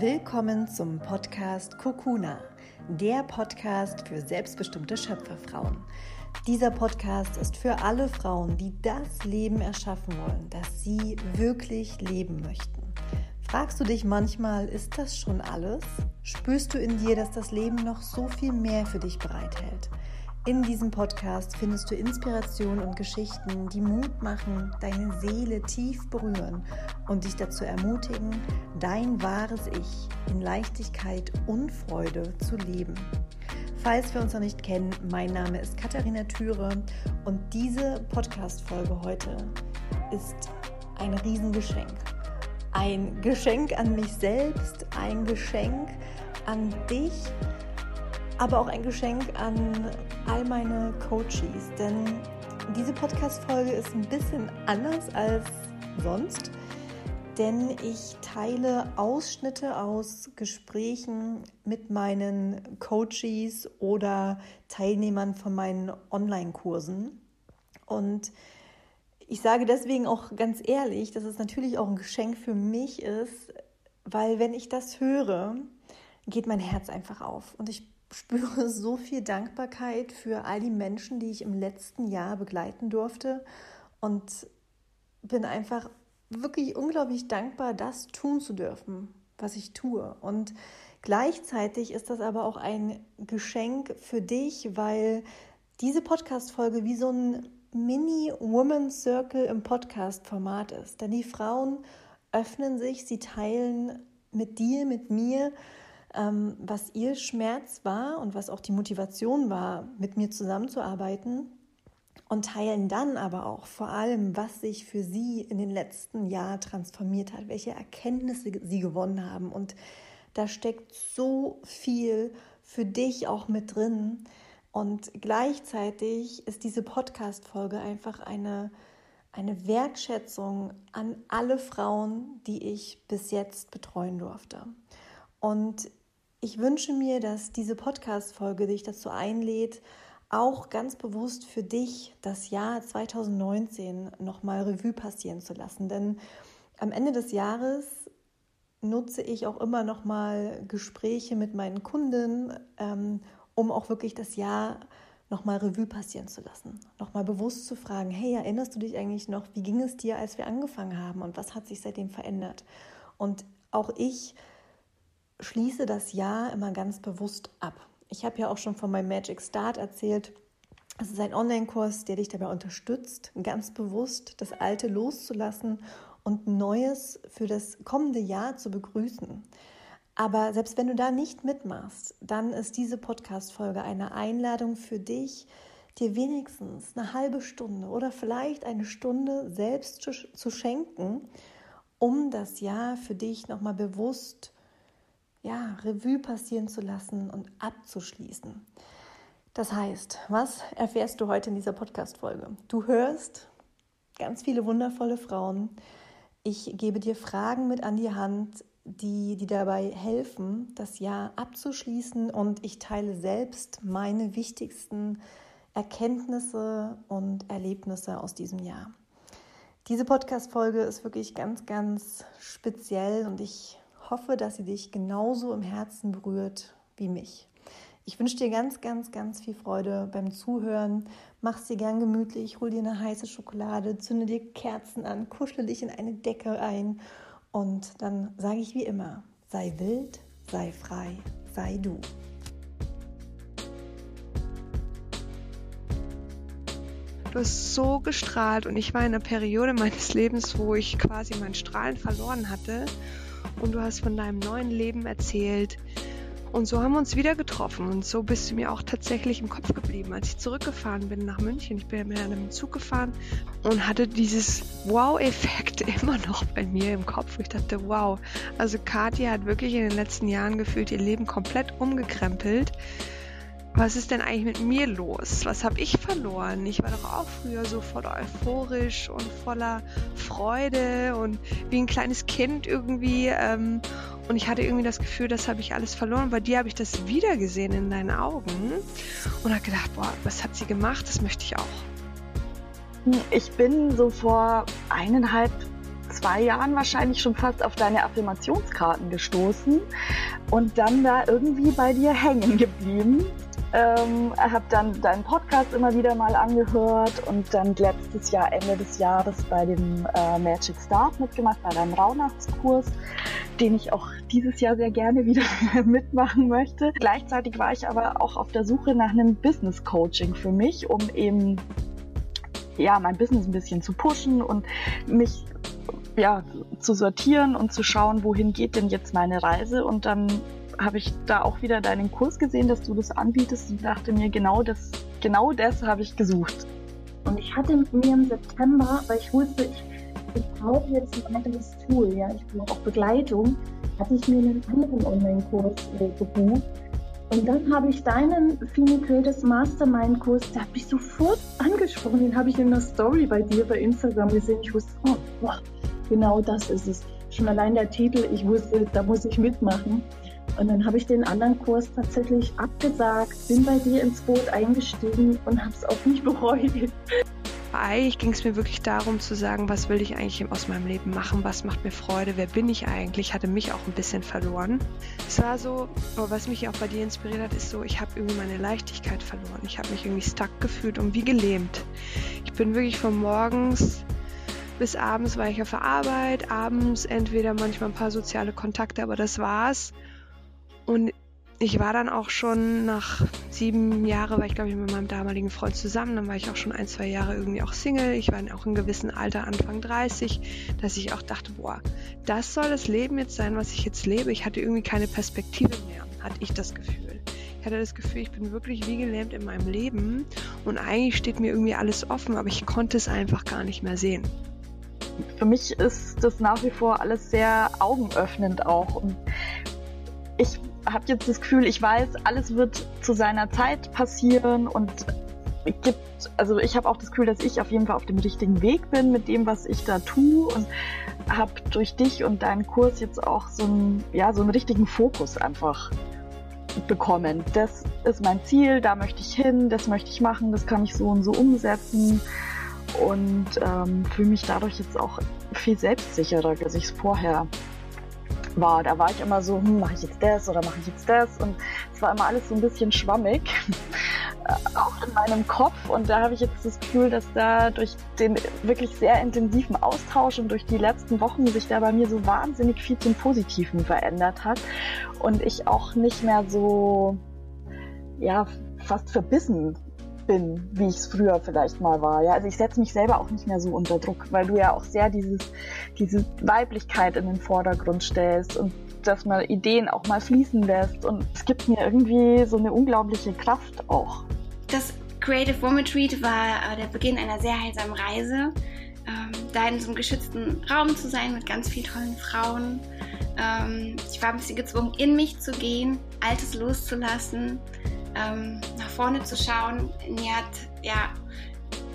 Willkommen zum Podcast Kokuna, der Podcast für selbstbestimmte Schöpferfrauen. Dieser Podcast ist für alle Frauen, die das Leben erschaffen wollen, das sie wirklich leben möchten. Fragst du dich manchmal, ist das schon alles? Spürst du in dir, dass das Leben noch so viel mehr für dich bereithält? In diesem Podcast findest du Inspiration und Geschichten, die Mut machen, deine Seele tief berühren und dich dazu ermutigen, dein wahres Ich in Leichtigkeit und Freude zu leben. Falls wir uns noch nicht kennen, mein Name ist Katharina Thüre und diese Podcast-Folge heute ist ein Riesengeschenk. Ein Geschenk an mich selbst, ein Geschenk an dich aber auch ein Geschenk an all meine Coaches, denn diese Podcast-Folge ist ein bisschen anders als sonst, denn ich teile Ausschnitte aus Gesprächen mit meinen Coaches oder Teilnehmern von meinen Online-Kursen. Und ich sage deswegen auch ganz ehrlich, dass es natürlich auch ein Geschenk für mich ist, weil wenn ich das höre, geht mein Herz einfach auf. Und ich spüre so viel Dankbarkeit für all die Menschen, die ich im letzten Jahr begleiten durfte und bin einfach wirklich unglaublich dankbar, das tun zu dürfen, was ich tue. Und gleichzeitig ist das aber auch ein Geschenk für dich, weil diese Podcast-Folge wie so ein Mini-Woman Circle im Podcast-Format ist. Denn die Frauen öffnen sich, sie teilen mit dir, mit mir was ihr Schmerz war und was auch die Motivation war, mit mir zusammenzuarbeiten und teilen dann aber auch vor allem, was sich für sie in den letzten Jahren transformiert hat, welche Erkenntnisse sie gewonnen haben. Und da steckt so viel für dich auch mit drin. Und gleichzeitig ist diese Podcast-Folge einfach eine, eine Wertschätzung an alle Frauen, die ich bis jetzt betreuen durfte. Und ich wünsche mir, dass diese Podcast-Folge dich dazu einlädt, auch ganz bewusst für dich das Jahr 2019 nochmal Revue passieren zu lassen. Denn am Ende des Jahres nutze ich auch immer nochmal Gespräche mit meinen Kunden, ähm, um auch wirklich das Jahr nochmal Revue passieren zu lassen. Nochmal bewusst zu fragen, hey, erinnerst du dich eigentlich noch, wie ging es dir, als wir angefangen haben und was hat sich seitdem verändert? Und auch ich schließe das Jahr immer ganz bewusst ab. Ich habe ja auch schon von meinem Magic Start erzählt. Es ist ein Online-Kurs, der dich dabei unterstützt, ganz bewusst das Alte loszulassen und Neues für das kommende Jahr zu begrüßen. Aber selbst wenn du da nicht mitmachst, dann ist diese Podcast-Folge eine Einladung für dich, dir wenigstens eine halbe Stunde oder vielleicht eine Stunde selbst zu schenken, um das Jahr für dich nochmal bewusst zu ja, Revue passieren zu lassen und abzuschließen. Das heißt, was erfährst du heute in dieser Podcast-Folge? Du hörst ganz viele wundervolle Frauen. Ich gebe dir Fragen mit an die Hand, die, die dabei helfen, das Jahr abzuschließen und ich teile selbst meine wichtigsten Erkenntnisse und Erlebnisse aus diesem Jahr. Diese Podcast-Folge ist wirklich ganz, ganz speziell und ich hoffe, dass sie dich genauso im Herzen berührt wie mich. Ich wünsche dir ganz, ganz, ganz viel Freude beim Zuhören. Mach sie gern gemütlich, hol dir eine heiße Schokolade, zünde dir Kerzen an, kuschle dich in eine Decke ein und dann sage ich wie immer, sei wild, sei frei, sei du. Du hast so gestrahlt und ich war in einer Periode meines Lebens, wo ich quasi mein Strahlen verloren hatte und du hast von deinem neuen Leben erzählt. Und so haben wir uns wieder getroffen und so bist du mir auch tatsächlich im Kopf geblieben. Als ich zurückgefahren bin nach München, ich bin ja mit einem Zug gefahren und hatte dieses Wow-Effekt immer noch bei mir im Kopf. Ich dachte, wow, also Kathi hat wirklich in den letzten Jahren gefühlt ihr Leben komplett umgekrempelt was ist denn eigentlich mit mir los? Was habe ich verloren? Ich war doch auch früher so voll euphorisch und voller Freude und wie ein kleines Kind irgendwie. Ähm, und ich hatte irgendwie das Gefühl, das habe ich alles verloren. Bei dir habe ich das wiedergesehen in deinen Augen und habe gedacht, boah, was hat sie gemacht? Das möchte ich auch. Ich bin so vor eineinhalb, zwei Jahren wahrscheinlich schon fast auf deine Affirmationskarten gestoßen und dann da irgendwie bei dir hängen geblieben. Ähm, habe dann deinen Podcast immer wieder mal angehört und dann letztes Jahr, Ende des Jahres bei dem äh, Magic Start mitgemacht, bei deinem Rauhnachtskurs, den ich auch dieses Jahr sehr gerne wieder mitmachen möchte. Gleichzeitig war ich aber auch auf der Suche nach einem Business Coaching für mich, um eben ja, mein Business ein bisschen zu pushen und mich ja, zu sortieren und zu schauen, wohin geht denn jetzt meine Reise. Und dann habe ich da auch wieder deinen Kurs gesehen, dass du das anbietest und dachte mir, genau das, genau das habe ich gesucht. Und ich hatte mir im September, weil ich wusste, ich, ich brauche jetzt ein anderes Tool, ja, ich brauche auch Begleitung, hatte ich mir einen anderen Online-Kurs äh, gebucht und dann habe ich deinen Fini Creators Mastermind Kurs, der hat mich sofort angesprochen. Den habe ich in der Story bei dir bei Instagram gesehen. Ich wusste, oh, wow, genau das ist es. Schon allein der Titel, ich wusste, da muss ich mitmachen. Und dann habe ich den anderen Kurs tatsächlich abgesagt, bin bei dir ins Boot eingestiegen und habe es auch nicht bereut. Eigentlich ging es mir wirklich darum zu sagen, was will ich eigentlich aus meinem Leben machen, was macht mir Freude, wer bin ich eigentlich, hatte mich auch ein bisschen verloren. Es war so, was mich auch bei dir inspiriert hat, ist so, ich habe irgendwie meine Leichtigkeit verloren. Ich habe mich irgendwie stuck gefühlt und wie gelähmt. Ich bin wirklich von morgens bis abends war ich auf der Arbeit, abends entweder manchmal ein paar soziale Kontakte, aber das war's. Und ich war dann auch schon nach sieben Jahren, war ich glaube ich mit meinem damaligen Freund zusammen, dann war ich auch schon ein, zwei Jahre irgendwie auch Single. Ich war auch in gewissem Alter, Anfang 30, dass ich auch dachte, boah, das soll das Leben jetzt sein, was ich jetzt lebe. Ich hatte irgendwie keine Perspektive mehr, hatte ich das Gefühl. Ich hatte das Gefühl, ich bin wirklich wie gelähmt in meinem Leben und eigentlich steht mir irgendwie alles offen, aber ich konnte es einfach gar nicht mehr sehen. Für mich ist das nach wie vor alles sehr augenöffnend auch. Und ich habe jetzt das Gefühl, ich weiß, alles wird zu seiner Zeit passieren und gibt, also ich habe auch das Gefühl, dass ich auf jeden Fall auf dem richtigen Weg bin mit dem, was ich da tue und habe durch dich und deinen Kurs jetzt auch so einen, ja, so einen richtigen Fokus einfach bekommen. Das ist mein Ziel, da möchte ich hin, das möchte ich machen, das kann ich so und so umsetzen und ähm, fühle mich dadurch jetzt auch viel selbstsicherer, als ich es vorher war. Da war ich immer so, hm, mache ich jetzt das oder mache ich jetzt das? Und es war immer alles so ein bisschen schwammig, auch in meinem Kopf. Und da habe ich jetzt das Gefühl, dass da durch den wirklich sehr intensiven Austausch und durch die letzten Wochen sich da bei mir so wahnsinnig viel zum Positiven verändert hat. Und ich auch nicht mehr so, ja, fast verbissen bin, wie ich es früher vielleicht mal war. Ja, also ich setze mich selber auch nicht mehr so unter Druck, weil du ja auch sehr dieses, diese Weiblichkeit in den Vordergrund stellst und dass man Ideen auch mal fließen lässt. Und es gibt mir irgendwie so eine unglaubliche Kraft auch. Das Creative Woman Retreat war äh, der Beginn einer sehr heilsamen Reise. Ähm, da in so einem geschützten Raum zu sein mit ganz vielen tollen Frauen. Ähm, ich war ein bisschen gezwungen, in mich zu gehen, Altes loszulassen, ähm, nach vorne zu schauen. Mir hat ja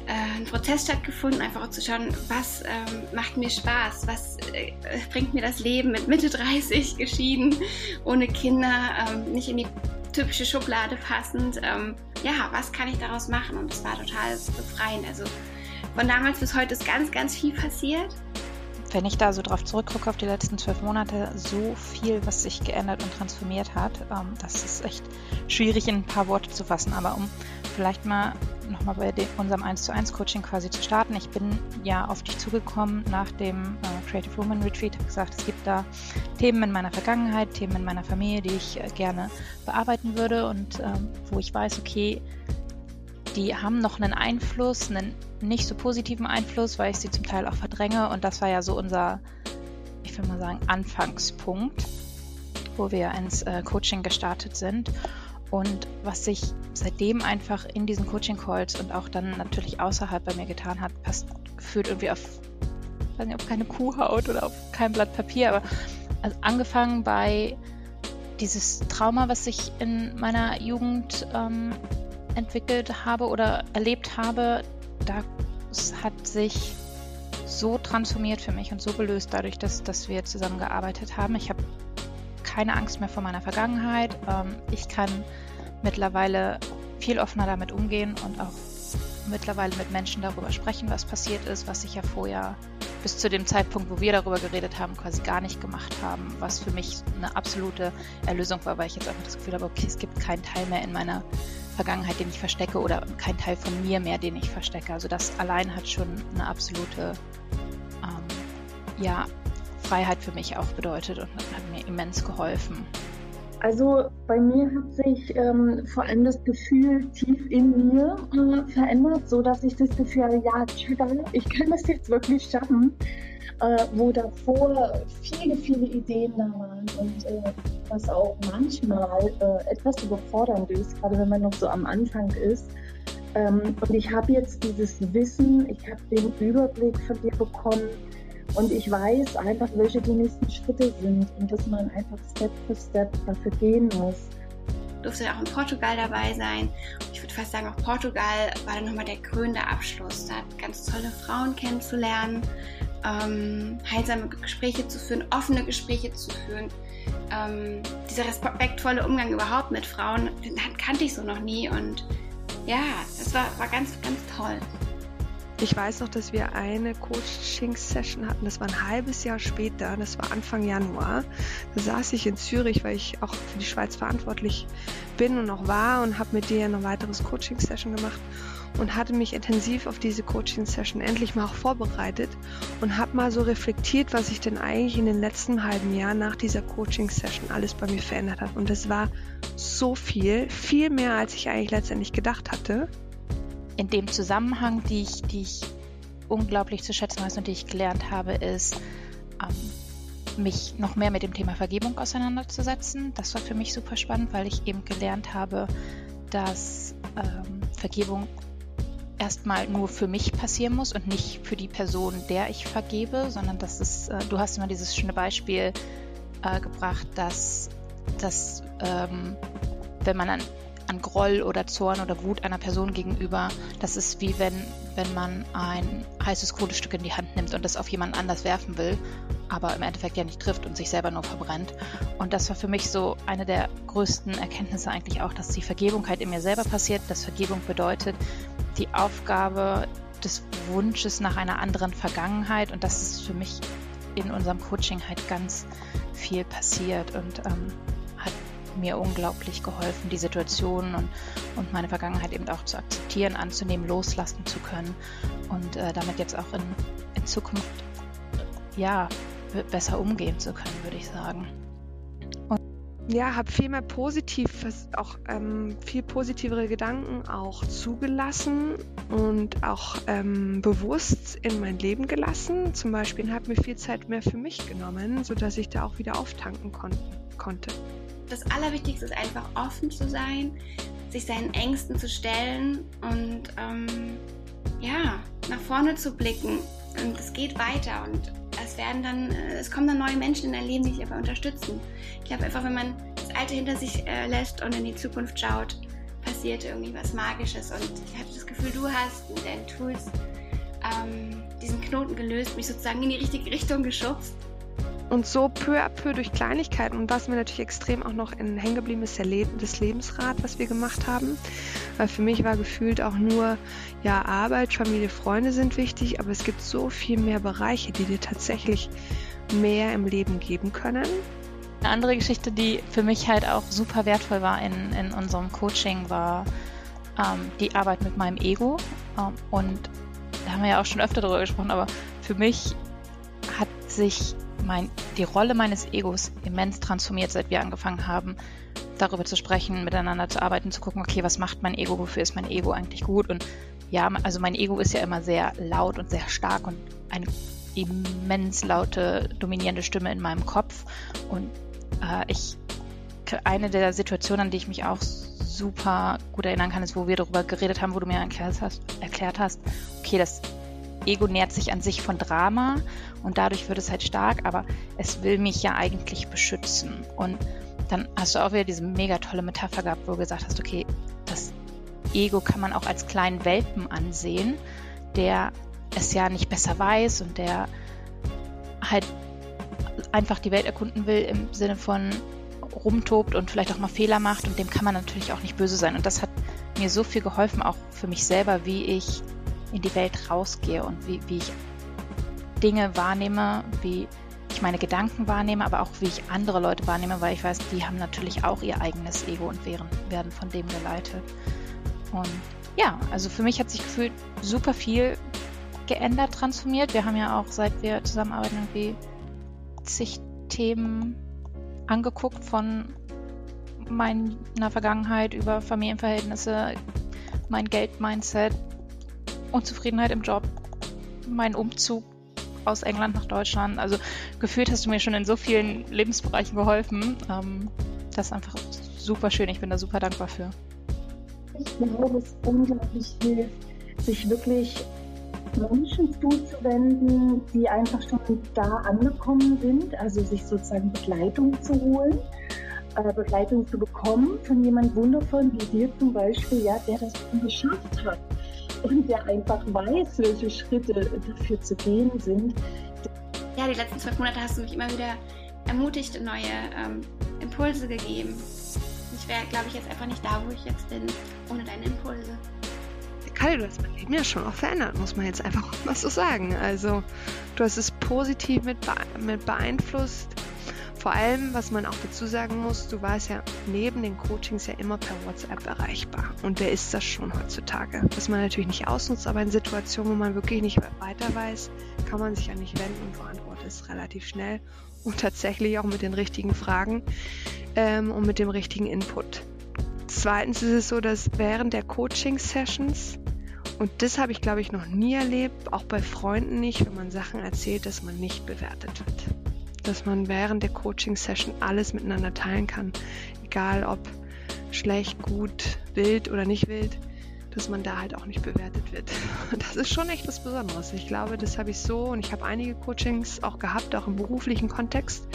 äh, ein Prozess stattgefunden, einfach auch zu schauen, was ähm, macht mir Spaß, was äh, bringt mir das Leben mit Mitte 30 geschieden, ohne Kinder, ähm, nicht in die typische Schublade passend. Ähm, ja, was kann ich daraus machen? Und das war total befreiend. Also von damals bis heute ist ganz, ganz viel passiert wenn ich da so drauf zurückgucke auf die letzten zwölf Monate, so viel, was sich geändert und transformiert hat, ähm, das ist echt schwierig in ein paar Worte zu fassen. Aber um vielleicht mal nochmal bei dem, unserem 1 zu 1 Coaching quasi zu starten. Ich bin ja auf dich zugekommen nach dem äh, Creative Woman Retreat, habe gesagt, es gibt da Themen in meiner Vergangenheit, Themen in meiner Familie, die ich äh, gerne bearbeiten würde und ähm, wo ich weiß, okay, die haben noch einen Einfluss, einen nicht so positiven Einfluss, weil ich sie zum Teil auch verdränge. Und das war ja so unser, ich will mal sagen, Anfangspunkt, wo wir ins äh, Coaching gestartet sind. Und was sich seitdem einfach in diesen Coaching-Calls und auch dann natürlich außerhalb bei mir getan hat, passt gefühlt irgendwie auf, weiß nicht, auf keine Kuhhaut oder auf kein Blatt Papier, aber also angefangen bei dieses Trauma, was sich in meiner Jugend ähm, entwickelt habe oder erlebt habe, das hat sich so transformiert für mich und so gelöst dadurch, dass, dass wir zusammengearbeitet haben. Ich habe keine Angst mehr vor meiner Vergangenheit. Ähm, ich kann mittlerweile viel offener damit umgehen und auch mittlerweile mit Menschen darüber sprechen, was passiert ist, was ich ja vorher bis zu dem Zeitpunkt, wo wir darüber geredet haben, quasi gar nicht gemacht haben, was für mich eine absolute Erlösung war, weil ich jetzt einfach das Gefühl habe, okay, es gibt keinen Teil mehr in meiner Vergangenheit, den ich verstecke oder keinen Teil von mir mehr, den ich verstecke. Also das allein hat schon eine absolute ähm, ja, Freiheit für mich auch bedeutet und hat mir immens geholfen. Also bei mir hat sich ähm, vor allem das Gefühl tief in mir äh, verändert, so dass ich das Gefühl habe, ja, ich kann das jetzt wirklich schaffen, äh, wo davor viele, viele Ideen da waren und äh, was auch manchmal äh, etwas überfordernd ist, gerade wenn man noch so am Anfang ist. Ähm, und ich habe jetzt dieses Wissen, ich habe den Überblick von dir bekommen, und ich weiß einfach, welche die nächsten Schritte sind und dass man einfach Step für Step dafür gehen muss. Durfte auch in Portugal dabei sein. Ich würde fast sagen, auch Portugal war dann nochmal der krönende Abschluss. Da ganz tolle Frauen kennenzulernen, ähm, heilsame Gespräche zu führen, offene Gespräche zu führen. Ähm, dieser respektvolle Umgang überhaupt mit Frauen, den kannte ich so noch nie und ja, das war, war ganz, ganz toll. Ich weiß noch, dass wir eine Coaching-Session hatten, das war ein halbes Jahr später, das war Anfang Januar. Da saß ich in Zürich, weil ich auch für die Schweiz verantwortlich bin und auch war und habe mit dir eine weiteres Coaching-Session gemacht und hatte mich intensiv auf diese Coaching-Session endlich mal auch vorbereitet und habe mal so reflektiert, was sich denn eigentlich in den letzten halben Jahren nach dieser Coaching-Session alles bei mir verändert hat. Und es war so viel, viel mehr, als ich eigentlich letztendlich gedacht hatte in dem Zusammenhang, die ich, die ich unglaublich zu schätzen weiß und die ich gelernt habe, ist, ähm, mich noch mehr mit dem Thema Vergebung auseinanderzusetzen. Das war für mich super spannend, weil ich eben gelernt habe, dass ähm, Vergebung erstmal nur für mich passieren muss und nicht für die Person, der ich vergebe, sondern dass es, äh, du hast immer dieses schöne Beispiel äh, gebracht, dass, dass ähm, wenn man an an Groll oder Zorn oder Wut einer Person gegenüber. Das ist wie wenn, wenn man ein heißes Kohlestück in die Hand nimmt und das auf jemanden anders werfen will, aber im Endeffekt ja nicht trifft und sich selber nur verbrennt. Und das war für mich so eine der größten Erkenntnisse eigentlich auch, dass die Vergebung halt in mir selber passiert, dass Vergebung bedeutet, die Aufgabe des Wunsches nach einer anderen Vergangenheit und das ist für mich in unserem Coaching halt ganz viel passiert und ähm, mir unglaublich geholfen, die Situation und, und meine Vergangenheit eben auch zu akzeptieren, anzunehmen, loslassen zu können und äh, damit jetzt auch in, in Zukunft ja besser umgehen zu können, würde ich sagen. Ja, habe viel mehr positiv, auch ähm, viel positivere Gedanken auch zugelassen und auch ähm, bewusst in mein Leben gelassen. Zum Beispiel habe mir viel Zeit mehr für mich genommen, sodass ich da auch wieder auftanken kon konnte das Allerwichtigste ist einfach offen zu sein, sich seinen Ängsten zu stellen und ähm, ja, nach vorne zu blicken. Und es geht weiter und es werden dann, äh, es kommen dann neue Menschen in dein Leben, die dich einfach unterstützen. Ich glaube einfach, wenn man das Alte hinter sich äh, lässt und in die Zukunft schaut, passiert irgendwie was Magisches. Und ich hatte das Gefühl, du hast mit deinen Tools ähm, diesen Knoten gelöst, mich sozusagen in die richtige Richtung geschubst. Und so peu à peu durch Kleinigkeiten und was mir natürlich extrem auch noch in hängen geblieben ist, das Lebensrad, was wir gemacht haben. Weil für mich war gefühlt auch nur, ja, Arbeit, Familie, Freunde sind wichtig, aber es gibt so viel mehr Bereiche, die dir tatsächlich mehr im Leben geben können. Eine andere Geschichte, die für mich halt auch super wertvoll war in, in unserem Coaching, war ähm, die Arbeit mit meinem Ego. Ähm, und da haben wir ja auch schon öfter darüber gesprochen, aber für mich hat sich mein, die Rolle meines Egos immens transformiert, seit wir angefangen haben, darüber zu sprechen, miteinander zu arbeiten, zu gucken, okay, was macht mein Ego, wofür ist mein Ego eigentlich gut? Und ja, also mein Ego ist ja immer sehr laut und sehr stark und eine immens laute, dominierende Stimme in meinem Kopf. Und äh, ich, eine der Situationen, an die ich mich auch super gut erinnern kann, ist, wo wir darüber geredet haben, wo du mir erklärt hast, erklärt hast okay, das Ego nährt sich an sich von Drama und dadurch wird es halt stark, aber es will mich ja eigentlich beschützen. Und dann hast du auch wieder diese mega tolle Metapher gehabt, wo du gesagt hast, okay, das Ego kann man auch als kleinen Welpen ansehen, der es ja nicht besser weiß und der halt einfach die Welt erkunden will im Sinne von rumtobt und vielleicht auch mal Fehler macht und dem kann man natürlich auch nicht böse sein. Und das hat mir so viel geholfen, auch für mich selber, wie ich in die Welt rausgehe und wie, wie ich Dinge wahrnehme, wie ich meine Gedanken wahrnehme, aber auch wie ich andere Leute wahrnehme, weil ich weiß, die haben natürlich auch ihr eigenes Ego und werden, werden von dem geleitet. Und ja, also für mich hat sich gefühlt super viel geändert, transformiert. Wir haben ja auch, seit wir zusammenarbeiten, irgendwie zig Themen angeguckt von meiner Vergangenheit über Familienverhältnisse, mein Geld-Mindset, Unzufriedenheit im Job, mein Umzug aus England nach Deutschland. Also gefühlt hast du mir schon in so vielen Lebensbereichen geholfen. Ähm, das ist einfach super schön. Ich bin da super dankbar für. Ich glaube, es unglaublich hilft, sich wirklich Menschen zuzuwenden, die einfach schon da angekommen sind, also sich sozusagen Begleitung zu holen, äh, Begleitung zu bekommen von jemand wundervollen wie dir zum Beispiel, ja, der das geschafft hat und der einfach weiß, welche Schritte dafür zu gehen sind. Ja, die letzten zwölf Monate hast du mich immer wieder ermutigt und neue ähm, Impulse gegeben. Ich wäre, glaube ich, jetzt einfach nicht da, wo ich jetzt bin, ohne deine Impulse. Kalle, du hast mein Leben ja schon auch verändert, muss man jetzt einfach mal so sagen. Also, du hast es positiv mit, mit beeinflusst. Vor allem, was man auch dazu sagen muss, du warst ja neben den Coachings ja immer per WhatsApp erreichbar. Und wer ist das schon heutzutage? Was man natürlich nicht ausnutzt, aber in Situationen, wo man wirklich nicht weiter weiß, kann man sich an mich wenden und beantwortet es relativ schnell und tatsächlich auch mit den richtigen Fragen ähm, und mit dem richtigen Input. Zweitens ist es so, dass während der Coaching-Sessions, und das habe ich glaube ich noch nie erlebt, auch bei Freunden nicht, wenn man Sachen erzählt, dass man nicht bewertet wird dass man während der Coaching-Session alles miteinander teilen kann. Egal ob schlecht, gut, wild oder nicht wild, dass man da halt auch nicht bewertet wird. Das ist schon echt was Besonderes. Ich glaube, das habe ich so und ich habe einige Coachings auch gehabt, auch im beruflichen Kontext.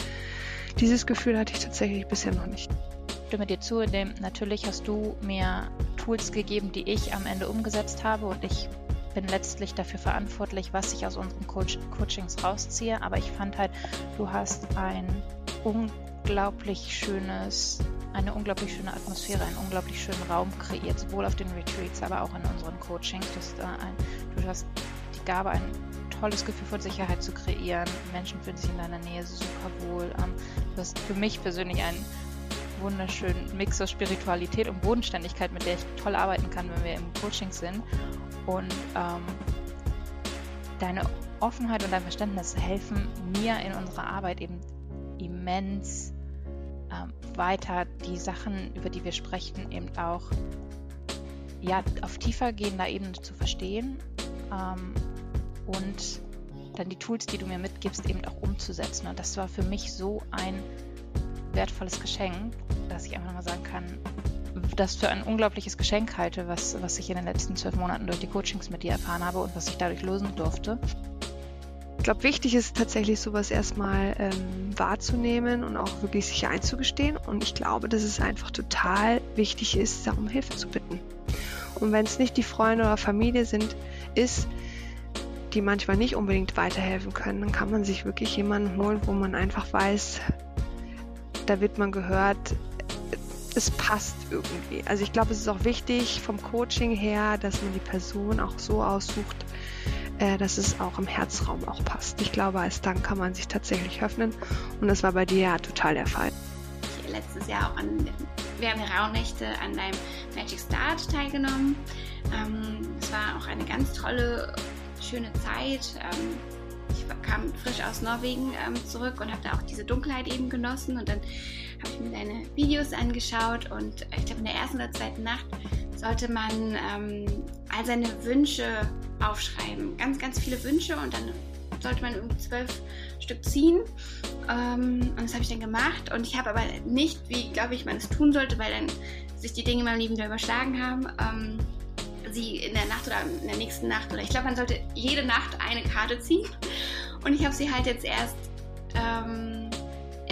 Dieses Gefühl hatte ich tatsächlich bisher noch nicht. Ich stimme dir zu, indem natürlich hast du mir Tools gegeben, die ich am Ende umgesetzt habe und ich bin letztlich dafür verantwortlich, was ich aus unseren Coach Coachings rausziehe. Aber ich fand halt, du hast ein unglaublich schönes, eine unglaublich schöne Atmosphäre, einen unglaublich schönen Raum kreiert, sowohl auf den Retreats, aber auch in unseren Coachings. Du hast, äh, ein, du hast die Gabe, ein tolles Gefühl von Sicherheit zu kreieren. Menschen fühlen sich in deiner Nähe super wohl. Ähm, du hast für mich persönlich einen wunderschönen Mix aus Spiritualität und Bodenständigkeit, mit der ich toll arbeiten kann, wenn wir im Coaching sind. Und ähm, deine Offenheit und dein Verständnis helfen mir in unserer Arbeit eben immens ähm, weiter, die Sachen, über die wir sprechen, eben auch ja, auf tiefer gehender Ebene zu verstehen ähm, und dann die Tools, die du mir mitgibst, eben auch umzusetzen. Und das war für mich so ein wertvolles Geschenk, dass ich einfach mal sagen kann, das für ein unglaubliches Geschenk halte, was, was ich in den letzten zwölf Monaten durch die Coachings mit dir erfahren habe und was ich dadurch lösen durfte. Ich glaube, wichtig ist tatsächlich sowas erstmal ähm, wahrzunehmen und auch wirklich sich einzugestehen. Und ich glaube, dass es einfach total wichtig ist, darum Hilfe zu bitten. Und wenn es nicht die Freunde oder Familie sind, ist, die manchmal nicht unbedingt weiterhelfen können, dann kann man sich wirklich jemanden holen, wo man einfach weiß, da wird man gehört, es passt irgendwie. Also ich glaube, es ist auch wichtig vom Coaching her, dass man die Person auch so aussucht, äh, dass es auch im Herzraum auch passt. Ich glaube, als dann kann man sich tatsächlich öffnen und das war bei dir ja total der Fall. Ich letztes Jahr auch an Rauhnächte an deinem Magic Start teilgenommen. Ähm, es war auch eine ganz tolle, schöne Zeit. Ähm, ich kam frisch aus Norwegen ähm, zurück und habe da auch diese Dunkelheit eben genossen und dann habe ich mir deine Videos angeschaut und ich glaube in der ersten oder zweiten Nacht sollte man ähm, all seine Wünsche aufschreiben. Ganz, ganz viele Wünsche und dann sollte man irgendwie zwölf Stück ziehen. Ähm, und das habe ich dann gemacht. Und ich habe aber nicht, wie glaube ich, man es tun sollte, weil dann sich die Dinge in meinem Leben wieder überschlagen haben. Ähm, sie in der Nacht oder in der nächsten Nacht oder ich glaube, man sollte jede Nacht eine Karte ziehen. Und ich habe sie halt jetzt erst ähm,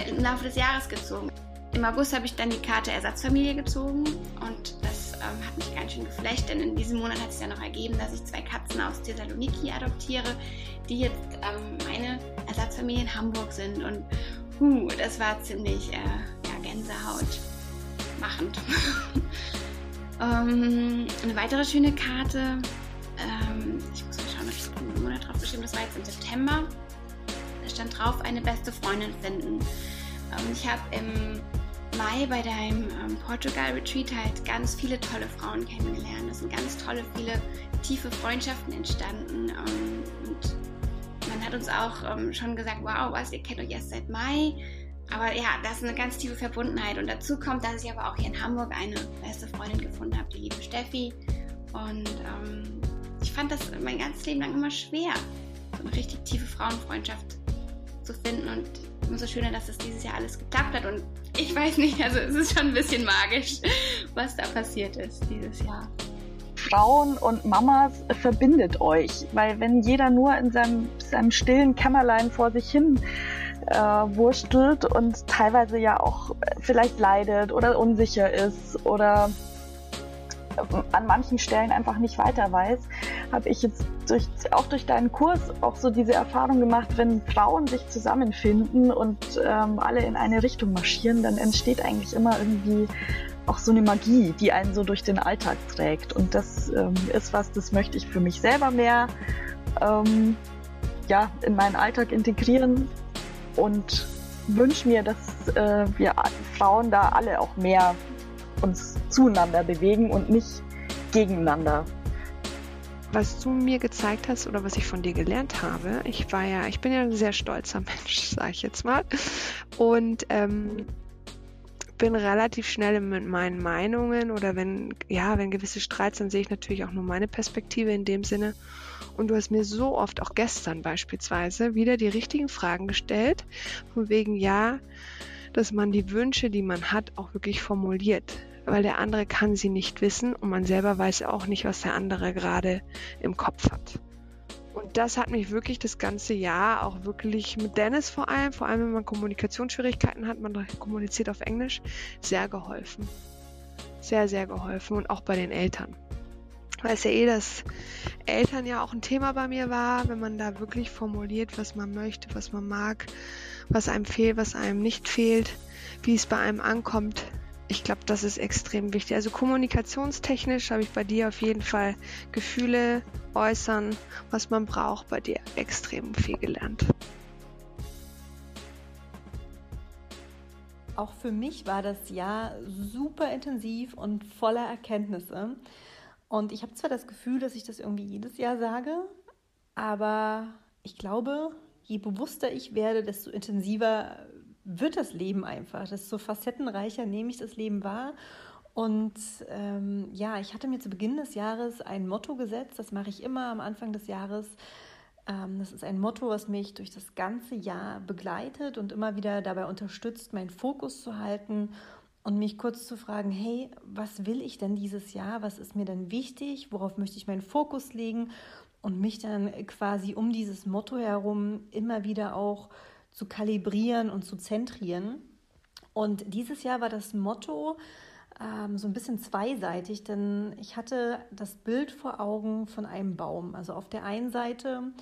im Laufe des Jahres gezogen. Im August habe ich dann die Karte Ersatzfamilie gezogen und das ähm, hat mich ganz schön geflecht, denn in diesem Monat hat es ja noch ergeben, dass ich zwei Katzen aus Thessaloniki adoptiere, die jetzt ähm, meine Ersatzfamilie in Hamburg sind und uh, das war ziemlich äh, ja, Gänsehaut machend. ähm, eine weitere schöne Karte, ähm, ich muss mal schauen, ob ich den Monat drauf geschrieben das war jetzt im September stand drauf, eine beste Freundin finden. Ähm, ich habe im Mai bei deinem ähm, Portugal-Retreat halt ganz viele tolle Frauen kennengelernt. Es sind ganz tolle, viele tiefe Freundschaften entstanden. Ähm, und man hat uns auch ähm, schon gesagt, wow, was, ihr kennt euch erst seit Mai. Aber ja, das ist eine ganz tiefe Verbundenheit. Und dazu kommt, dass ich aber auch hier in Hamburg eine beste Freundin gefunden habe, die liebe Steffi. Und ähm, ich fand das mein ganzes Leben lang immer schwer, so eine richtig tiefe Frauenfreundschaft zu finden. Und umso schöner, dass es dieses Jahr alles geklappt hat. Und ich weiß nicht, also es ist schon ein bisschen magisch, was da passiert ist dieses Jahr. Frauen und Mamas verbindet euch, weil wenn jeder nur in seinem, seinem stillen Kämmerlein vor sich hin äh, wurstelt und teilweise ja auch vielleicht leidet oder unsicher ist oder an manchen Stellen einfach nicht weiter weiß, habe ich jetzt durch, auch durch deinen Kurs auch so diese Erfahrung gemacht, wenn Frauen sich zusammenfinden und ähm, alle in eine Richtung marschieren, dann entsteht eigentlich immer irgendwie auch so eine Magie, die einen so durch den Alltag trägt. Und das ähm, ist was, das möchte ich für mich selber mehr ähm, ja, in meinen Alltag integrieren und wünsche mir, dass äh, wir Frauen da alle auch mehr uns zueinander bewegen und nicht gegeneinander. Was du mir gezeigt hast oder was ich von dir gelernt habe, ich war ja, ich bin ja ein sehr stolzer Mensch, sage ich jetzt mal, und ähm, bin relativ schnell mit meinen Meinungen oder wenn ja, wenn gewisse Streits, dann sehe ich natürlich auch nur meine Perspektive in dem Sinne. Und du hast mir so oft, auch gestern beispielsweise, wieder die richtigen Fragen gestellt, von wegen ja, dass man die Wünsche, die man hat, auch wirklich formuliert weil der andere kann sie nicht wissen und man selber weiß auch nicht, was der andere gerade im Kopf hat. Und das hat mich wirklich das ganze Jahr auch wirklich mit Dennis vor allem, vor allem wenn man Kommunikationsschwierigkeiten hat, man kommuniziert auf Englisch, sehr geholfen. Sehr, sehr geholfen und auch bei den Eltern. Weiß ja eh, dass Eltern ja auch ein Thema bei mir war, wenn man da wirklich formuliert, was man möchte, was man mag, was einem fehlt, was einem nicht fehlt, wie es bei einem ankommt, ich glaube, das ist extrem wichtig. Also kommunikationstechnisch habe ich bei dir auf jeden Fall Gefühle äußern, was man braucht, bei dir extrem viel gelernt. Auch für mich war das Jahr super intensiv und voller Erkenntnisse. Und ich habe zwar das Gefühl, dass ich das irgendwie jedes Jahr sage, aber ich glaube, je bewusster ich werde, desto intensiver wird das Leben einfach. Das ist so facettenreicher, nehme ich das Leben wahr. Und ähm, ja, ich hatte mir zu Beginn des Jahres ein Motto gesetzt, das mache ich immer am Anfang des Jahres. Ähm, das ist ein Motto, was mich durch das ganze Jahr begleitet und immer wieder dabei unterstützt, meinen Fokus zu halten und mich kurz zu fragen, hey, was will ich denn dieses Jahr? Was ist mir denn wichtig? Worauf möchte ich meinen Fokus legen? Und mich dann quasi um dieses Motto herum immer wieder auch zu kalibrieren und zu zentrieren. Und dieses Jahr war das Motto ähm, so ein bisschen zweiseitig, denn ich hatte das Bild vor Augen von einem Baum. Also auf der einen Seite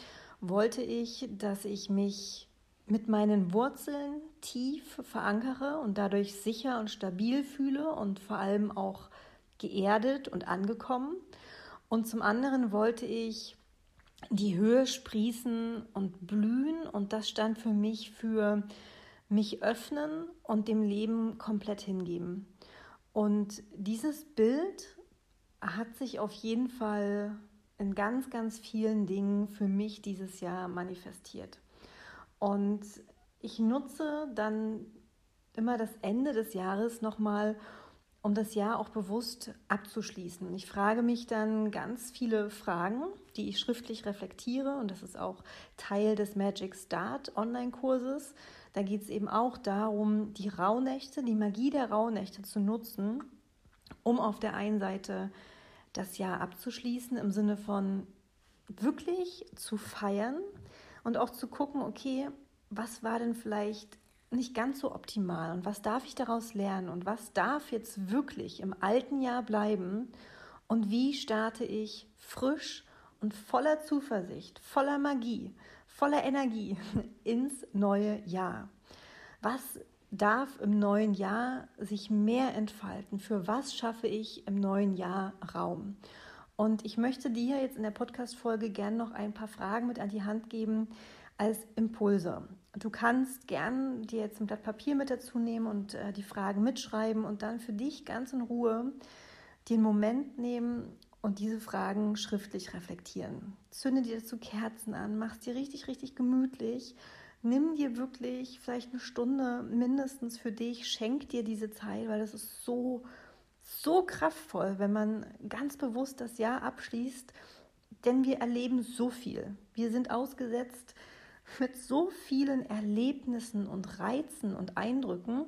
wollte ich, dass ich mich mit meinen Wurzeln tief verankere und dadurch sicher und stabil fühle und vor allem auch geerdet und angekommen. Und zum anderen wollte ich die Höhe sprießen und blühen. Und das stand für mich für mich öffnen und dem Leben komplett hingeben. Und dieses Bild hat sich auf jeden Fall in ganz, ganz vielen Dingen für mich dieses Jahr manifestiert. Und ich nutze dann immer das Ende des Jahres nochmal, um das Jahr auch bewusst abzuschließen. Ich frage mich dann ganz viele Fragen, die ich schriftlich reflektiere und das ist auch Teil des Magic Start Online-Kurses. Da geht es eben auch darum, die Rauhnächte, die Magie der Rauhnächte zu nutzen, um auf der einen Seite das Jahr abzuschließen im Sinne von wirklich zu feiern und auch zu gucken, okay, was war denn vielleicht nicht ganz so optimal und was darf ich daraus lernen und was darf jetzt wirklich im alten Jahr bleiben und wie starte ich frisch und voller Zuversicht, voller Magie, voller Energie ins neue Jahr. Was darf im neuen Jahr sich mehr entfalten? Für was schaffe ich im neuen Jahr Raum? Und ich möchte dir jetzt in der Podcast-Folge gerne noch ein paar Fragen mit an die Hand geben, als Impulse. Du kannst gern dir jetzt ein Blatt Papier mit dazu nehmen und äh, die Fragen mitschreiben und dann für dich ganz in Ruhe den Moment nehmen und diese Fragen schriftlich reflektieren. Zünde dir dazu Kerzen an, mach es dir richtig, richtig gemütlich. Nimm dir wirklich vielleicht eine Stunde mindestens für dich, schenk dir diese Zeit, weil das ist so, so kraftvoll, wenn man ganz bewusst das Jahr abschließt, denn wir erleben so viel. Wir sind ausgesetzt mit so vielen Erlebnissen und Reizen und Eindrücken,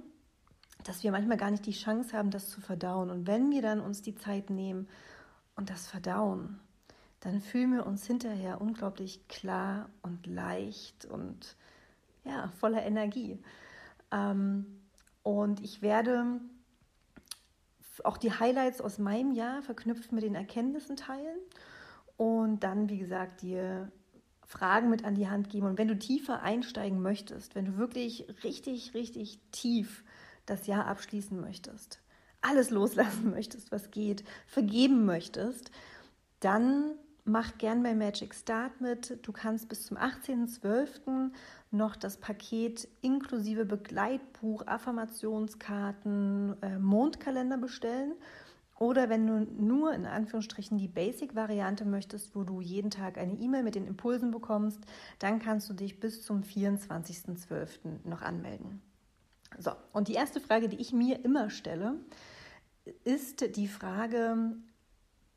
dass wir manchmal gar nicht die Chance haben, das zu verdauen. Und wenn wir dann uns die Zeit nehmen und das verdauen, dann fühlen wir uns hinterher unglaublich klar und leicht und ja, voller Energie. Ähm, und ich werde auch die Highlights aus meinem Jahr verknüpft mit den Erkenntnissen teilen und dann, wie gesagt, dir Fragen mit an die Hand geben. Und wenn du tiefer einsteigen möchtest, wenn du wirklich richtig, richtig tief das Jahr abschließen möchtest, alles loslassen möchtest, was geht, vergeben möchtest, dann mach gern bei Magic Start mit. Du kannst bis zum 18.12. noch das Paket inklusive Begleitbuch, Affirmationskarten, äh, Mondkalender bestellen. Oder wenn du nur in Anführungsstrichen die Basic-Variante möchtest, wo du jeden Tag eine E-Mail mit den Impulsen bekommst, dann kannst du dich bis zum 24.12. noch anmelden. So, und die erste Frage, die ich mir immer stelle, ist die Frage,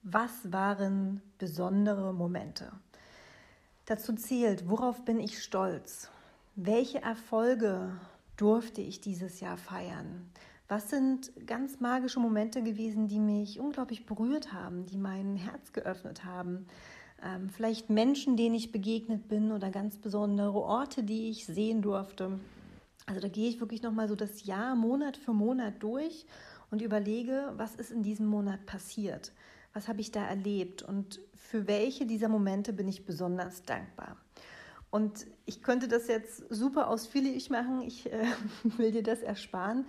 was waren besondere Momente? Dazu zählt, worauf bin ich stolz? Welche Erfolge durfte ich dieses Jahr feiern? Was sind ganz magische Momente gewesen, die mich unglaublich berührt haben, die mein Herz geöffnet haben? Ähm, vielleicht Menschen, denen ich begegnet bin oder ganz besondere Orte, die ich sehen durfte. Also da gehe ich wirklich nochmal so das Jahr Monat für Monat durch und überlege, was ist in diesem Monat passiert? Was habe ich da erlebt und für welche dieser Momente bin ich besonders dankbar? Und ich könnte das jetzt super ausführlich machen. Ich äh, will dir das ersparen.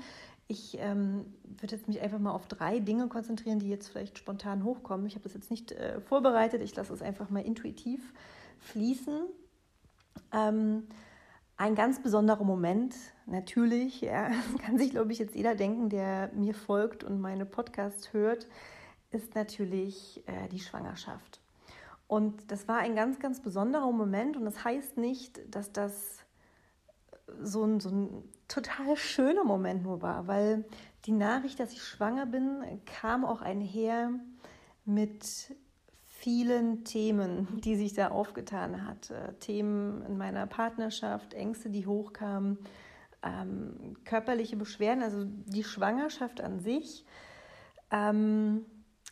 Ich ähm, würde jetzt mich einfach mal auf drei Dinge konzentrieren, die jetzt vielleicht spontan hochkommen. Ich habe das jetzt nicht äh, vorbereitet, ich lasse es einfach mal intuitiv fließen. Ähm, ein ganz besonderer Moment, natürlich, ja, kann sich, glaube ich, jetzt jeder denken, der mir folgt und meine Podcasts hört, ist natürlich äh, die Schwangerschaft. Und das war ein ganz, ganz besonderer Moment und das heißt nicht, dass das so ein, so ein total schöner Moment nur war, weil die Nachricht, dass ich schwanger bin, kam auch einher mit vielen Themen, die sich da aufgetan hat. Äh, Themen in meiner Partnerschaft, Ängste, die hochkamen, ähm, körperliche Beschwerden, also die Schwangerschaft an sich ähm,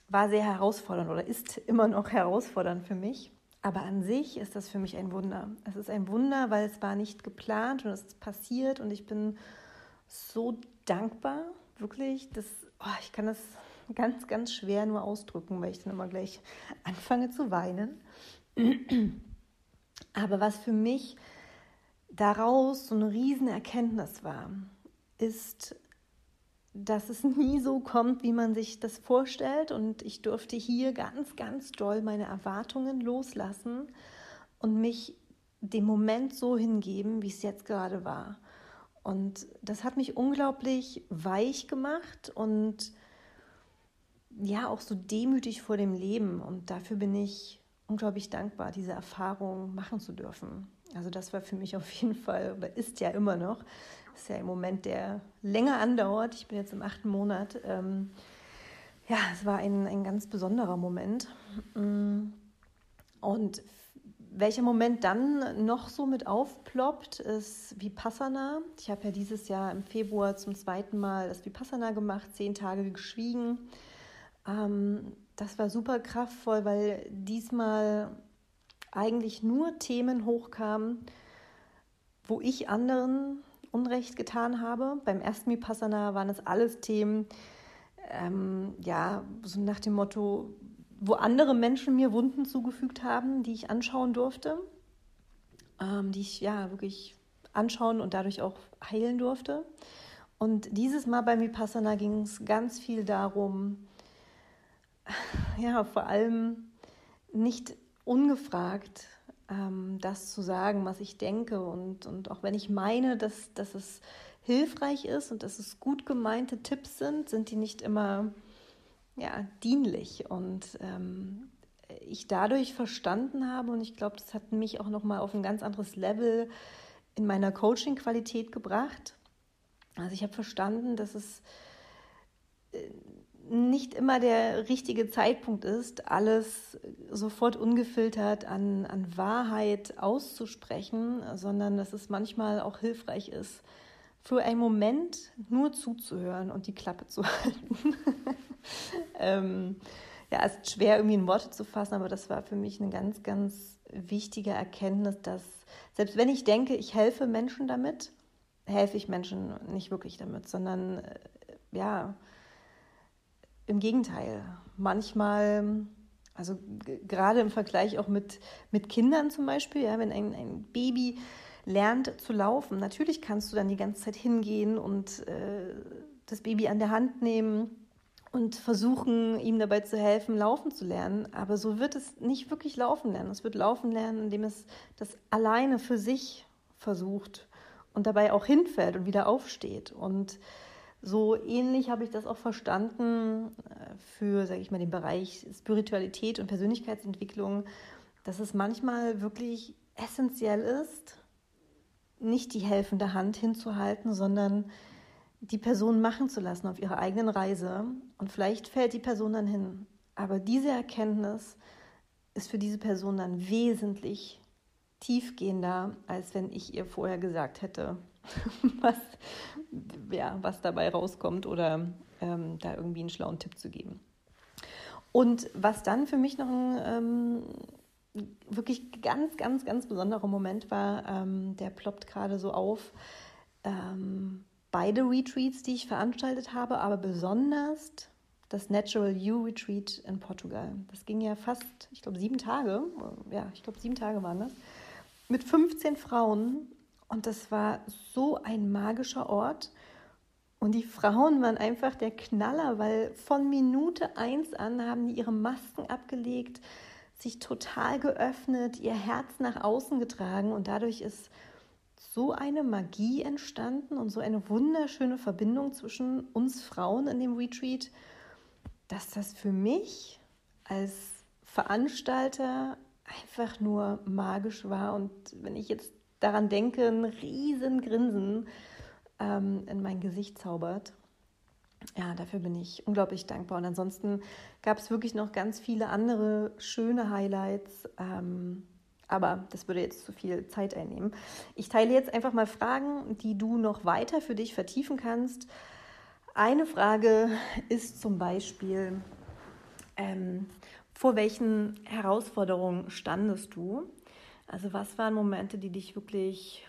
war sehr herausfordernd oder ist immer noch herausfordernd für mich. Aber an sich ist das für mich ein Wunder. Es ist ein Wunder, weil es war nicht geplant und es ist passiert und ich bin so dankbar, wirklich. Das, oh, ich kann das ganz, ganz schwer nur ausdrücken, weil ich dann immer gleich anfange zu weinen. Aber was für mich daraus so eine riesen Erkenntnis war, ist, dass es nie so kommt, wie man sich das vorstellt. Und ich durfte hier ganz, ganz doll meine Erwartungen loslassen und mich dem Moment so hingeben, wie es jetzt gerade war. Und das hat mich unglaublich weich gemacht und ja, auch so demütig vor dem Leben. Und dafür bin ich unglaublich dankbar, diese Erfahrung machen zu dürfen. Also das war für mich auf jeden Fall, oder ist ja immer noch, ist ja im Moment, der länger andauert. Ich bin jetzt im achten Monat. Ähm, ja, es war ein, ein ganz besonderer Moment. Mm. Und welcher Moment dann noch so mit aufploppt, ist Vipassana. Ich habe ja dieses Jahr im Februar zum zweiten Mal das Vipassana gemacht, zehn Tage geschwiegen. Ähm, das war super kraftvoll, weil diesmal eigentlich nur Themen hochkamen, wo ich anderen Unrecht getan habe. Beim ersten Vipassana waren es alles Themen, ähm, ja, so nach dem Motto, wo andere Menschen mir Wunden zugefügt haben, die ich anschauen durfte, ähm, die ich ja wirklich anschauen und dadurch auch heilen durfte. Und dieses Mal beim Vipassana ging es ganz viel darum, ja, vor allem nicht ungefragt ähm, das zu sagen, was ich denke. Und, und auch wenn ich meine, dass, dass es hilfreich ist und dass es gut gemeinte Tipps sind, sind die nicht immer ja, dienlich. Und ähm, ich dadurch verstanden habe, und ich glaube, das hat mich auch nochmal auf ein ganz anderes Level in meiner Coaching-Qualität gebracht. Also ich habe verstanden, dass es äh, nicht immer der richtige Zeitpunkt ist, alles sofort ungefiltert an, an Wahrheit auszusprechen, sondern dass es manchmal auch hilfreich ist, für einen Moment nur zuzuhören und die Klappe zu halten. ähm, ja, es ist schwer irgendwie in Worte zu fassen, aber das war für mich eine ganz, ganz wichtige Erkenntnis, dass selbst wenn ich denke, ich helfe Menschen damit, helfe ich Menschen nicht wirklich damit, sondern äh, ja, im Gegenteil. Manchmal, also gerade im Vergleich auch mit, mit Kindern zum Beispiel, ja, wenn ein, ein Baby lernt zu laufen, natürlich kannst du dann die ganze Zeit hingehen und äh, das Baby an der Hand nehmen und versuchen, ihm dabei zu helfen, laufen zu lernen. Aber so wird es nicht wirklich laufen lernen. Es wird laufen lernen, indem es das alleine für sich versucht und dabei auch hinfällt und wieder aufsteht. Und so ähnlich habe ich das auch verstanden äh, für, sage ich mal, den Bereich Spiritualität und Persönlichkeitsentwicklung, dass es manchmal wirklich essentiell ist, nicht die helfende Hand hinzuhalten, sondern die Person machen zu lassen auf ihrer eigenen Reise. Und vielleicht fällt die Person dann hin. Aber diese Erkenntnis ist für diese Person dann wesentlich tiefgehender, als wenn ich ihr vorher gesagt hätte, was, ja, was dabei rauskommt oder ähm, da irgendwie einen schlauen Tipp zu geben. Und was dann für mich noch ein ähm, wirklich ganz, ganz, ganz besonderer Moment war, ähm, der ploppt gerade so auf. Ähm, beide Retreats, die ich veranstaltet habe, aber besonders das Natural You Retreat in Portugal. Das ging ja fast, ich glaube, sieben Tage. Ja, ich glaube, sieben Tage waren das. Mit 15 Frauen. Und das war so ein magischer Ort. Und die Frauen waren einfach der Knaller, weil von Minute eins an haben die ihre Masken abgelegt, sich total geöffnet, ihr Herz nach außen getragen. Und dadurch ist so eine Magie entstanden und so eine wunderschöne Verbindung zwischen uns Frauen in dem Retreat, dass das für mich als Veranstalter einfach nur magisch war. Und wenn ich jetzt daran denke, ein riesen Grinsen ähm, in mein Gesicht zaubert. Ja, dafür bin ich unglaublich dankbar. Und ansonsten gab es wirklich noch ganz viele andere schöne Highlights. Ähm, aber das würde jetzt zu viel Zeit einnehmen. Ich teile jetzt einfach mal Fragen, die du noch weiter für dich vertiefen kannst. Eine Frage ist zum Beispiel, ähm, vor welchen Herausforderungen standest du? Also was waren Momente, die dich wirklich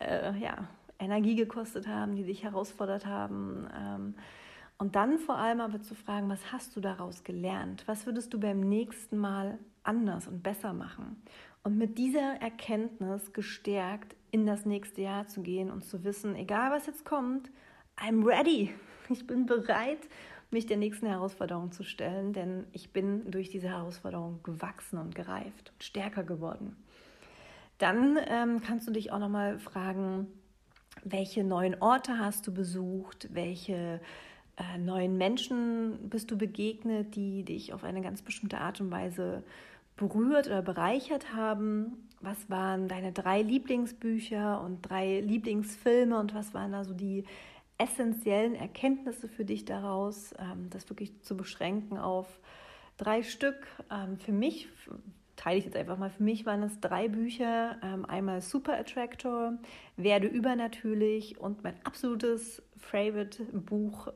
äh, ja, Energie gekostet haben, die dich herausfordert haben? Ähm, und dann vor allem aber zu fragen, was hast du daraus gelernt? Was würdest du beim nächsten Mal anders und besser machen. Und mit dieser Erkenntnis gestärkt in das nächste Jahr zu gehen und zu wissen, egal was jetzt kommt, I'm ready. Ich bin bereit, mich der nächsten Herausforderung zu stellen, denn ich bin durch diese Herausforderung gewachsen und gereift und stärker geworden. Dann ähm, kannst du dich auch nochmal fragen, welche neuen Orte hast du besucht, welche äh, neuen Menschen bist du begegnet, die dich auf eine ganz bestimmte Art und Weise berührt oder bereichert haben? Was waren deine drei Lieblingsbücher und drei Lieblingsfilme und was waren da so die essentiellen Erkenntnisse für dich daraus, ähm, das wirklich zu beschränken auf drei Stück? Ähm, für mich, teile ich jetzt einfach mal, für mich waren es drei Bücher. Ähm, einmal Super Attractor, Werde übernatürlich und mein absolutes Favorite-Buch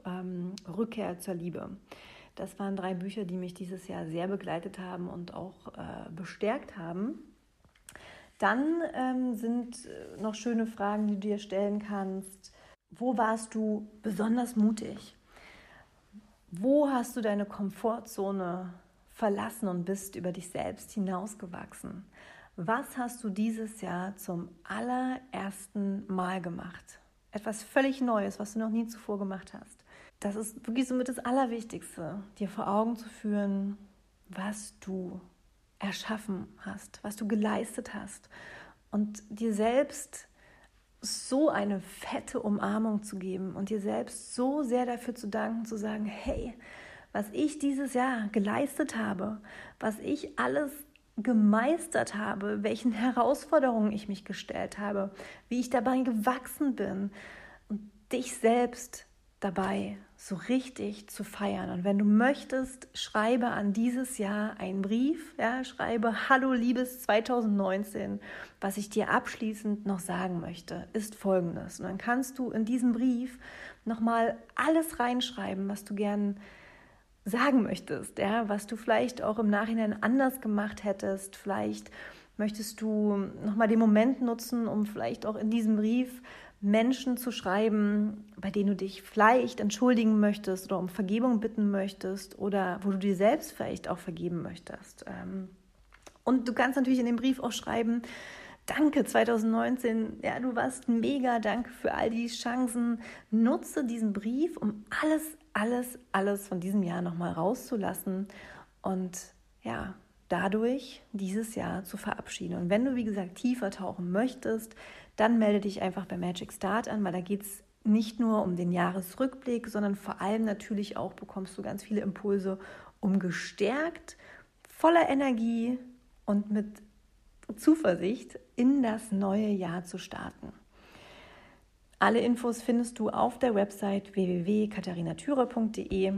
Rückkehr zur Liebe. Das waren drei Bücher, die mich dieses Jahr sehr begleitet haben und auch äh, bestärkt haben. Dann sind äh, noch schöne Fragen, die du dir stellen kannst. Wo warst du besonders mutig? Wo hast du deine Komfortzone verlassen und bist über dich selbst hinausgewachsen? Was hast du dieses Jahr zum allerersten Mal gemacht? Etwas völlig Neues, was du noch nie zuvor gemacht hast das ist wirklich somit das Allerwichtigste, dir vor Augen zu führen, was du erschaffen hast, was du geleistet hast und dir selbst so eine fette Umarmung zu geben und dir selbst so sehr dafür zu danken, zu sagen, hey, was ich dieses Jahr geleistet habe, was ich alles gemeistert habe, welchen Herausforderungen ich mich gestellt habe, wie ich dabei gewachsen bin und dich selbst dabei so richtig zu feiern. Und wenn du möchtest, schreibe an dieses Jahr einen Brief, ja, schreibe Hallo liebes 2019. Was ich dir abschließend noch sagen möchte, ist folgendes. Und dann kannst du in diesem Brief nochmal alles reinschreiben, was du gern sagen möchtest, ja, was du vielleicht auch im Nachhinein anders gemacht hättest. Vielleicht möchtest du nochmal den Moment nutzen, um vielleicht auch in diesem Brief Menschen zu schreiben, bei denen du dich vielleicht entschuldigen möchtest oder um Vergebung bitten möchtest oder wo du dir selbst vielleicht auch vergeben möchtest. Ähm, und du kannst natürlich in dem Brief auch schreiben, danke 2019, ja, du warst mega, danke für all die Chancen. Nutze diesen Brief, um alles, alles, alles von diesem Jahr nochmal rauszulassen und ja, dadurch dieses Jahr zu verabschieden. Und wenn du, wie gesagt, tiefer tauchen möchtest, dann melde dich einfach bei Magic Start an, weil da geht es nicht nur um den Jahresrückblick, sondern vor allem natürlich auch bekommst du ganz viele Impulse, um gestärkt, voller Energie und mit Zuversicht in das neue Jahr zu starten. Alle Infos findest du auf der Website www.katharinatürer.de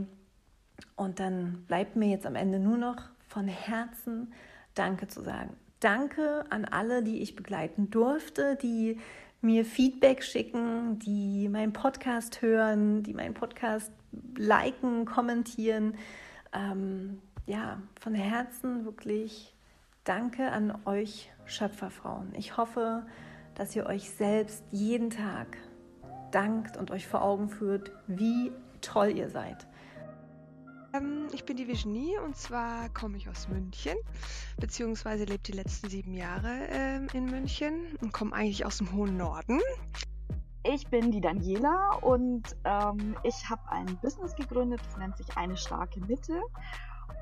und dann bleibt mir jetzt am Ende nur noch von Herzen Danke zu sagen. Danke an alle, die ich begleiten durfte, die mir Feedback schicken, die meinen Podcast hören, die meinen Podcast liken, kommentieren. Ähm, ja, von Herzen wirklich Danke an euch Schöpferfrauen. Ich hoffe, dass ihr euch selbst jeden Tag dankt und euch vor Augen führt, wie toll ihr seid. Ähm, ich bin die Virginie und zwar komme ich aus München, beziehungsweise lebe die letzten sieben Jahre äh, in München und komme eigentlich aus dem hohen Norden. Ich bin die Daniela und ähm, ich habe ein Business gegründet, das nennt sich Eine starke Mitte.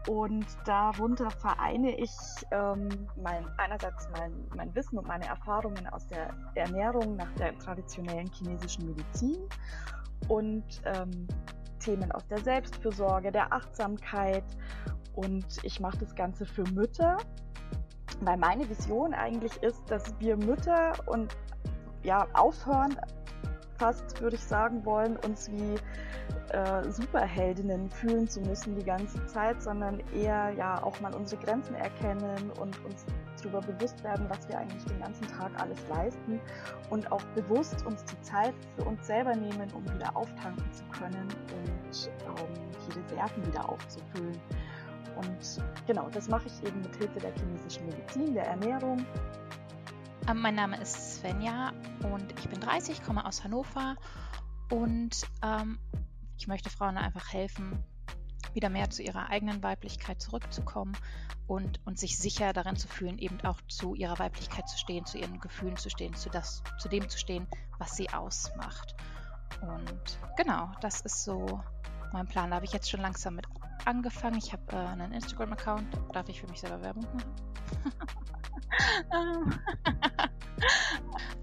Und darunter vereine ich ähm, mein, einerseits mein, mein Wissen und meine Erfahrungen aus der Ernährung nach der traditionellen chinesischen Medizin und ähm, Themen aus der Selbstfürsorge, der Achtsamkeit. Und ich mache das Ganze für Mütter, weil meine Vision eigentlich ist, dass wir Mütter und ja aufhören, fast würde ich sagen wollen, uns wie äh, Superheldinnen fühlen zu müssen die ganze Zeit, sondern eher ja auch mal unsere Grenzen erkennen und uns darüber bewusst werden, was wir eigentlich den ganzen Tag alles leisten und auch bewusst uns die Zeit für uns selber nehmen, um wieder auftanken zu können und ähm, die Reserven wieder aufzufüllen. Und genau, das mache ich eben mit Hilfe der chinesischen Medizin, der Ernährung. Ähm, mein Name ist Svenja und ich bin 30, komme aus Hannover und ähm, ich möchte Frauen einfach helfen, wieder mehr zu ihrer eigenen Weiblichkeit zurückzukommen und, und sich sicher darin zu fühlen, eben auch zu ihrer Weiblichkeit zu stehen, zu ihren Gefühlen zu stehen, zu, das, zu dem zu stehen, was sie ausmacht. Und genau, das ist so mein Plan. Da habe ich jetzt schon langsam mit angefangen. Ich habe äh, einen Instagram-Account. Darf ich für mich selber Werbung machen?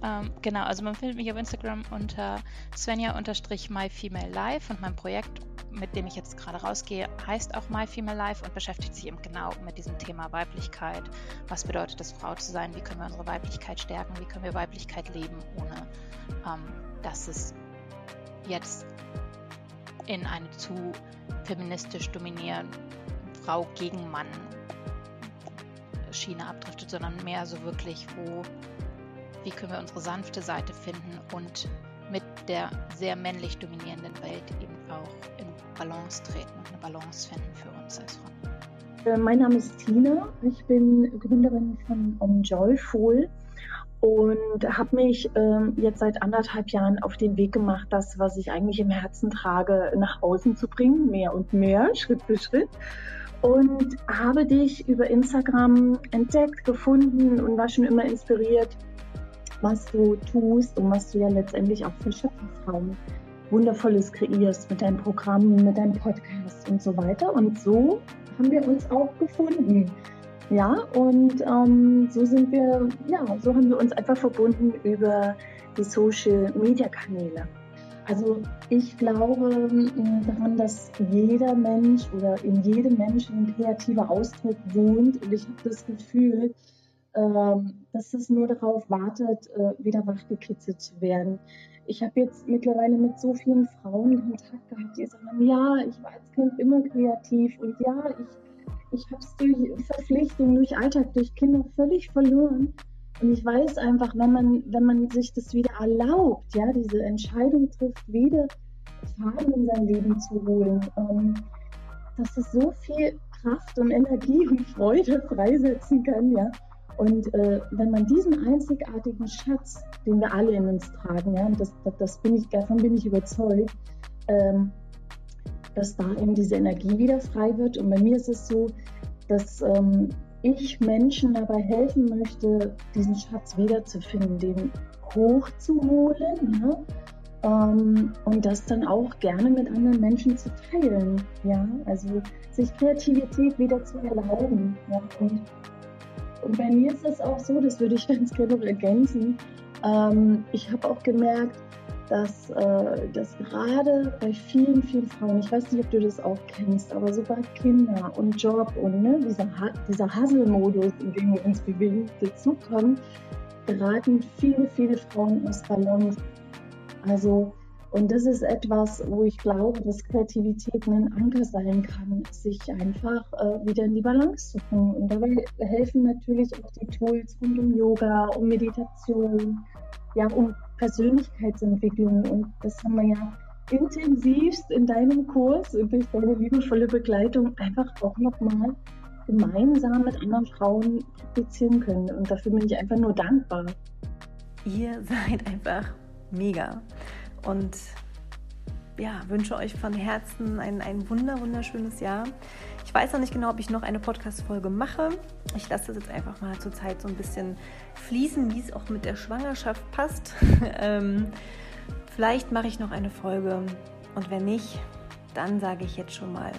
ähm, genau, also man findet mich auf Instagram unter Svenja-myfemalelife und mein Projekt, mit dem ich jetzt gerade rausgehe, heißt auch My Female Life und beschäftigt sich eben genau mit diesem Thema Weiblichkeit. Was bedeutet es, Frau zu sein? Wie können wir unsere Weiblichkeit stärken? Wie können wir Weiblichkeit leben, ohne ähm, dass es jetzt in eine zu feministisch dominierende Frau gegen Mann Schiene abdriftet, sondern mehr so wirklich, wo, wie können wir unsere sanfte Seite finden und mit der sehr männlich dominierenden Welt eben auch in Balance treten und eine Balance finden für uns als Frauen. Äh, mein Name ist Tina, ich bin Gründerin von On Joyful und habe mich ähm, jetzt seit anderthalb Jahren auf den Weg gemacht, das, was ich eigentlich im Herzen trage, nach außen zu bringen, mehr und mehr, Schritt für Schritt und habe dich über Instagram entdeckt, gefunden und war schon immer inspiriert, was du tust und was du ja letztendlich auch für Schöpferfrauen Wundervolles kreierst mit deinem Programm, mit deinem Podcast und so weiter. Und so haben wir uns auch gefunden. Ja, und ähm, so sind wir, ja, so haben wir uns einfach verbunden über die Social Media Kanäle. Also ich glaube ähm, daran, dass jeder Mensch oder in jedem Menschen ein kreativer Ausdruck wohnt. Und ich habe das Gefühl, dass es nur darauf wartet, äh, wieder wachgekitzelt zu werden. Ich habe jetzt mittlerweile mit so vielen Frauen Kontakt gehabt, die sagen, ja, ich war als Kind immer kreativ und ja, ich, ich habe es durch Verpflichtung, durch Alltag, durch Kinder völlig verloren. Und ich weiß einfach, wenn man, wenn man sich das wieder erlaubt, ja, diese Entscheidung trifft, wieder Farben in sein Leben zu holen, ähm, dass es so viel Kraft und Energie und Freude freisetzen kann, ja. Und äh, wenn man diesen einzigartigen Schatz, den wir alle in uns tragen, ja, das, das, das bin ich, davon bin ich überzeugt, ähm, dass da eben diese Energie wieder frei wird. Und bei mir ist es so, dass ähm, ich Menschen dabei helfen möchte, diesen Schatz wiederzufinden, den hochzuholen, ja, ähm, und das dann auch gerne mit anderen Menschen zu teilen, ja, also sich Kreativität wieder zu erlauben, ja, und, und bei mir ist es auch so, das würde ich ganz gerne noch ergänzen, ähm, ich habe auch gemerkt, dass, äh, dass gerade bei vielen, vielen Frauen, ich weiß nicht, ob du das auch kennst, aber so bei Kinder und Job und ne, dieser, dieser Hustle-Modus, in dem wir uns bewegen, dazukommen, geraten viele, viele Frauen aus Balance. Also, und das ist etwas, wo ich glaube, dass Kreativität ein Anker sein kann, sich einfach äh, wieder in die Balance zu bringen. Und dabei helfen natürlich auch die Tools rund um Yoga, um Meditation, ja, um Persönlichkeitsentwicklung. Und das haben wir ja intensivst in deinem Kurs und durch deine liebevolle Begleitung einfach auch nochmal gemeinsam mit anderen Frauen praktizieren können. Und dafür bin ich einfach nur dankbar. Ihr seid einfach mega. Und ja, wünsche euch von Herzen ein, ein wunder, wunderschönes Jahr. Ich weiß noch nicht genau, ob ich noch eine Podcast-Folge mache. Ich lasse das jetzt einfach mal zur Zeit so ein bisschen fließen, wie es auch mit der Schwangerschaft passt. ähm, vielleicht mache ich noch eine Folge und wenn nicht, dann sage ich jetzt schon mal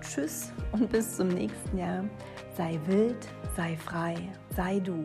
Tschüss und bis zum nächsten Jahr. Sei wild, sei frei, sei du.